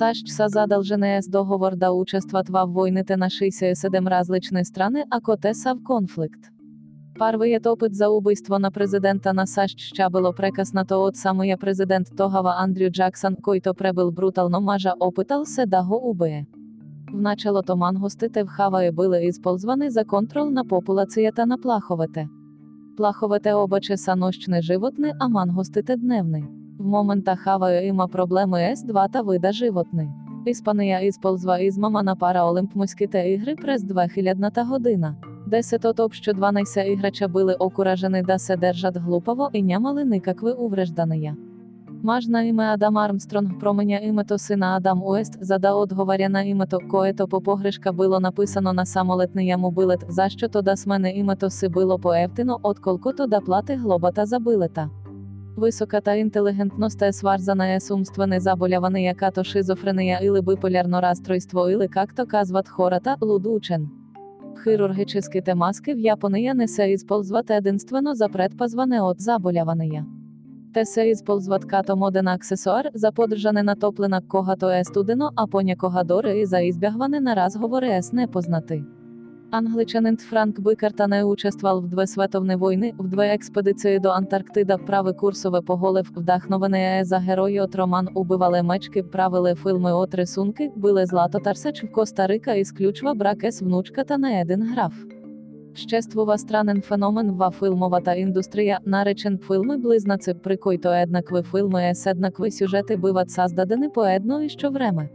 САЩ задолженные с договор да участвовать в войните на 67 различные страны, а котеса в конфликт. Парвий опит за убийство на президента на САЩ ще було прекаснато от самия президент тогава Андрю Джаксон, който пребил брутално мажа опитал се да го убие. Вначало то мангостите в Хаваї були ісползвані за контроль на популацията на плаховете. Плаховете обаче са нощне животне, а мангостите дневний. Момента Хаваю има проблеми С2 та вида животни. Іспанія ісползва із мама на пара Олимпмуськите ігри през 2000 година. Десет от общо 12 іграча били окуражені да се держат глупаво і нямали никакви увреждания. Мажна іме Адам Армстронг променя імето сина Адам Уест, зада отговаряна імето което по погрешка було написано на самолетний билет, за що то да смене імето си било поевтино, отколко то да плати глобата за билета. Висока та інтелігентність е сварзана с умственно заболяване яка то шизофренія или биполярно расстройство или как то казват хората, лудучен. Хирургическі те маски в Японії не се ісползват единствено за предпазване от заболявания. Те се ісползват като моден аксесуар, за подržане натоплена когато е студено, а понякога дори і за на разговори ес непознати. Англичанин Франк Бикартане участвував в две световні війни, в две експедиції до Антарктида, прави курсове поголив, вдахновене за герої от роман убивали мечки, правили фільми от рисунки, били злато тарсеч в Коста-Рика ісключва брак ес внучка та не един граф. Ществува странен феномен ва филмовата індустрія, наречен филми близнаці, при който еднакви филми ес еднакви сюжети биват создадені по едно і що време.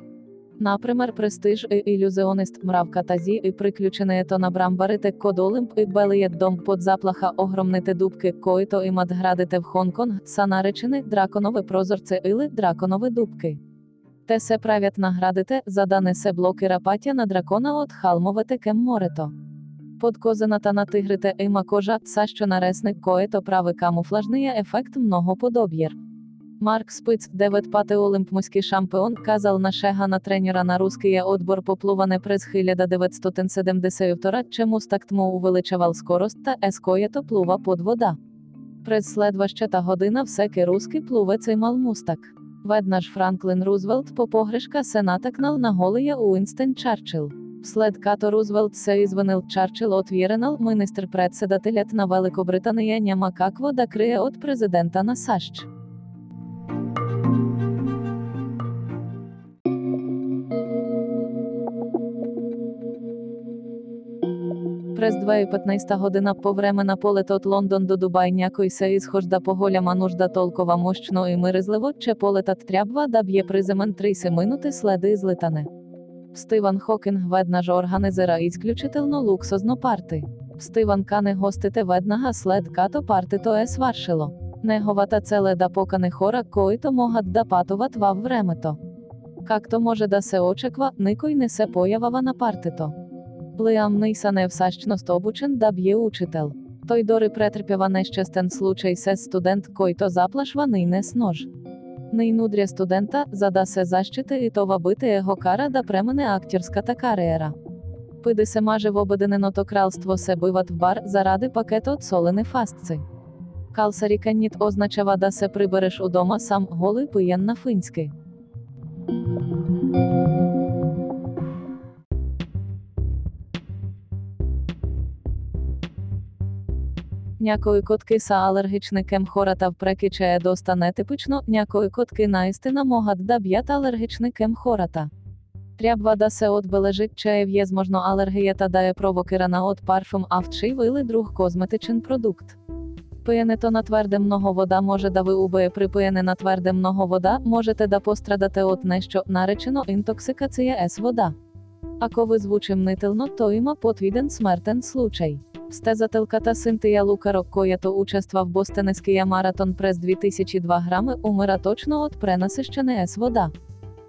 Например, престиж і ілюзіонист, мравка тазі і приключене то на брамбарите код і белиєт дом под заплаха огромните дубки, коїто і мадградите в Хонконг, са наречені драконове прозорце или драконове дубки. Те се правят наградите, задане се блоки рапатя на дракона от халмовете кем морето. Подкозената на тигрите има кожа, са що наресник коїто прави камуфлажний ефект многоподоб'єр. Марк Спиц, девет пати олимпмуський шампіон, казал нашега на тренера на русский отбор поплуване през 1972, чему стактмо увеличавал скорость та ескоєто плува под вода. През следващата година всеки руски плувець имал мустак. Веднаш Франклин Рузвелт по погрешка се натакнал на голия Уинстен Чарчил. Вслед като Рузвелт се извинил Чарчил отвіренал министр председателят на Великобританія няма какво да крие от президента на САЩ. През 2.15 година повремена полет от Лондон до Дубай някой се изхожда по голяма нужда толкова мощно і миризливо, че полетат трябва да б'є приземен 30 минути следи излитане. Стиван Хокінг веднаж организира ісключительно луксозно парти. Стиван кане гостите веднага след като парти то е сваршило. Неговата целе да покане хора, които могат да патуват във времето. Както може да се очеква, никой не се появава на партито. Лиам Нейса не всащност обучен да б'є учител. Той дори претерпява нещастен случай се студент, който заплашва нейне нож. Нейнудря студента, за се защити і това бити його кара да премене актерската кариера. Пиди се маже в обединеното кралство се биват в бар заради пакет от солени фастци. Калсаріканіт означава да се прибереш удома сам голий пиян на финськи. Някої котки са алергічні кем хората впреки че е доста нетипично, някої котки наістина могат да б'ят алергічні кем хората. Трябва да се отбележить, че е в'єзможно алергията да е провокирана от парфум автшив или друг козметичен продукт. Пиєнето на тверде много вода може да ви убиє при пиєне на тверде много вода, можете да пострадати от нещо, наречено інтоксикація с вода. Ако ви звучим нитилно, то има потвіден смертен случай. Стезателката Синтия Лукаро, която участва в Бостенеския маратон през 2002 грами, умира точно от пренасищене с вода.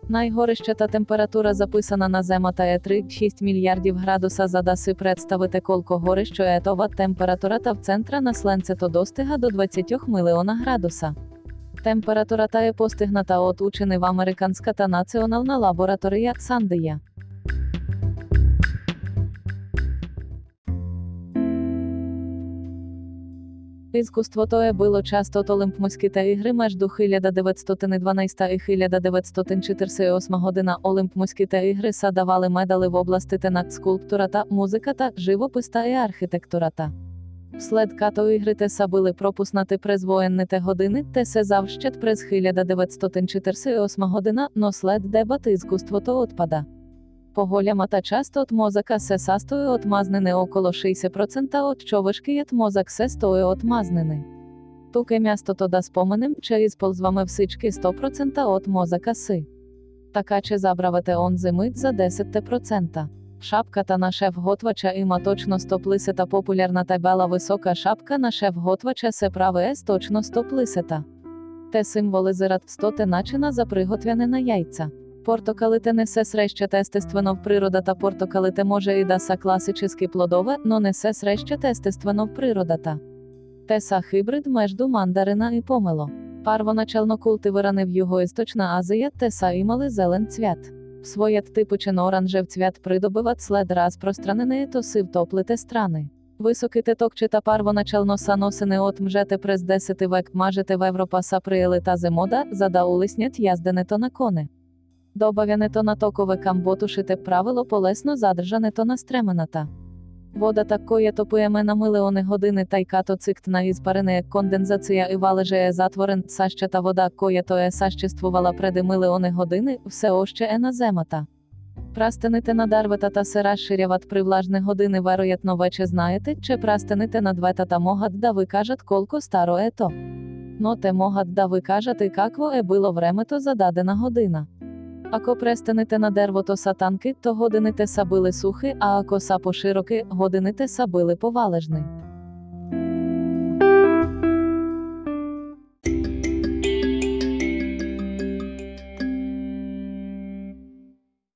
Найгорищата температура записана на земата е 3-6 мільярдів градуса за даси представити колко горищо е това температурата в центра на сленцето достига до 20 миліона градуса. Температурата е постигната от учени в Американската національна лабораторія Сандия. Іскусство тоє було часто олимпмуські та ігри между 1912 і 1948 година олимпмуські та ігри са давали медали в області тенакт скульптура та музика та живопис та і архітектура та. Вслед като ігри те са били пропуснати през воєнните години, те се завщет през 1948 година, но след дебати іскусство то отпада. Поголяма та часто от мозака се састою от мазнини около 60% от човишки от мозак се стою от мазнини. Туке місто то да споменем, че ізползваме всички 100% от мозака си. Така че забравете он зимить за 10%. Шапка на шеф готвача іма точно стоплисета популярна та бела висока шапка на шеф готвача се праве ес точно стоплисета. Те символизират стоте начина за приготвяне на яйця. Естествено в природа та портокалите може і даса класически плодове, но несе среще естествено в природата. Теса хибрид между мандарина і помело. Парвоначально культивирани в Юго-Істочна Азія теса імали зелен цвят. Своєт типичен оранжев цвят придобиват след розпространений то сив топлите страни. Високий теток чи та парвоначально саносини от мжете през 10 век мажете в Европа са та зимода, зада улиснять яздене то на кони. Добавяне то на токове камботушите правило полесно задержане то на стремената. Вода такої топуєме на миліони години та й като цикт на ізпарине кондензація і валеже е затворен, саще та вода коє то е саществувала преди миліони години, все още е на земата. Прастените на дарвета та се розширяват при влажне години вероятно вече знаєте, че прастените на двета та могат да ви кажат колко старо е то. Но те могат да ви кажати какво е било времето зададена година. Ако престанете на дерво то сатанки, то годините сабили сухи, а ако сапо пошироки, годините са били повалежни.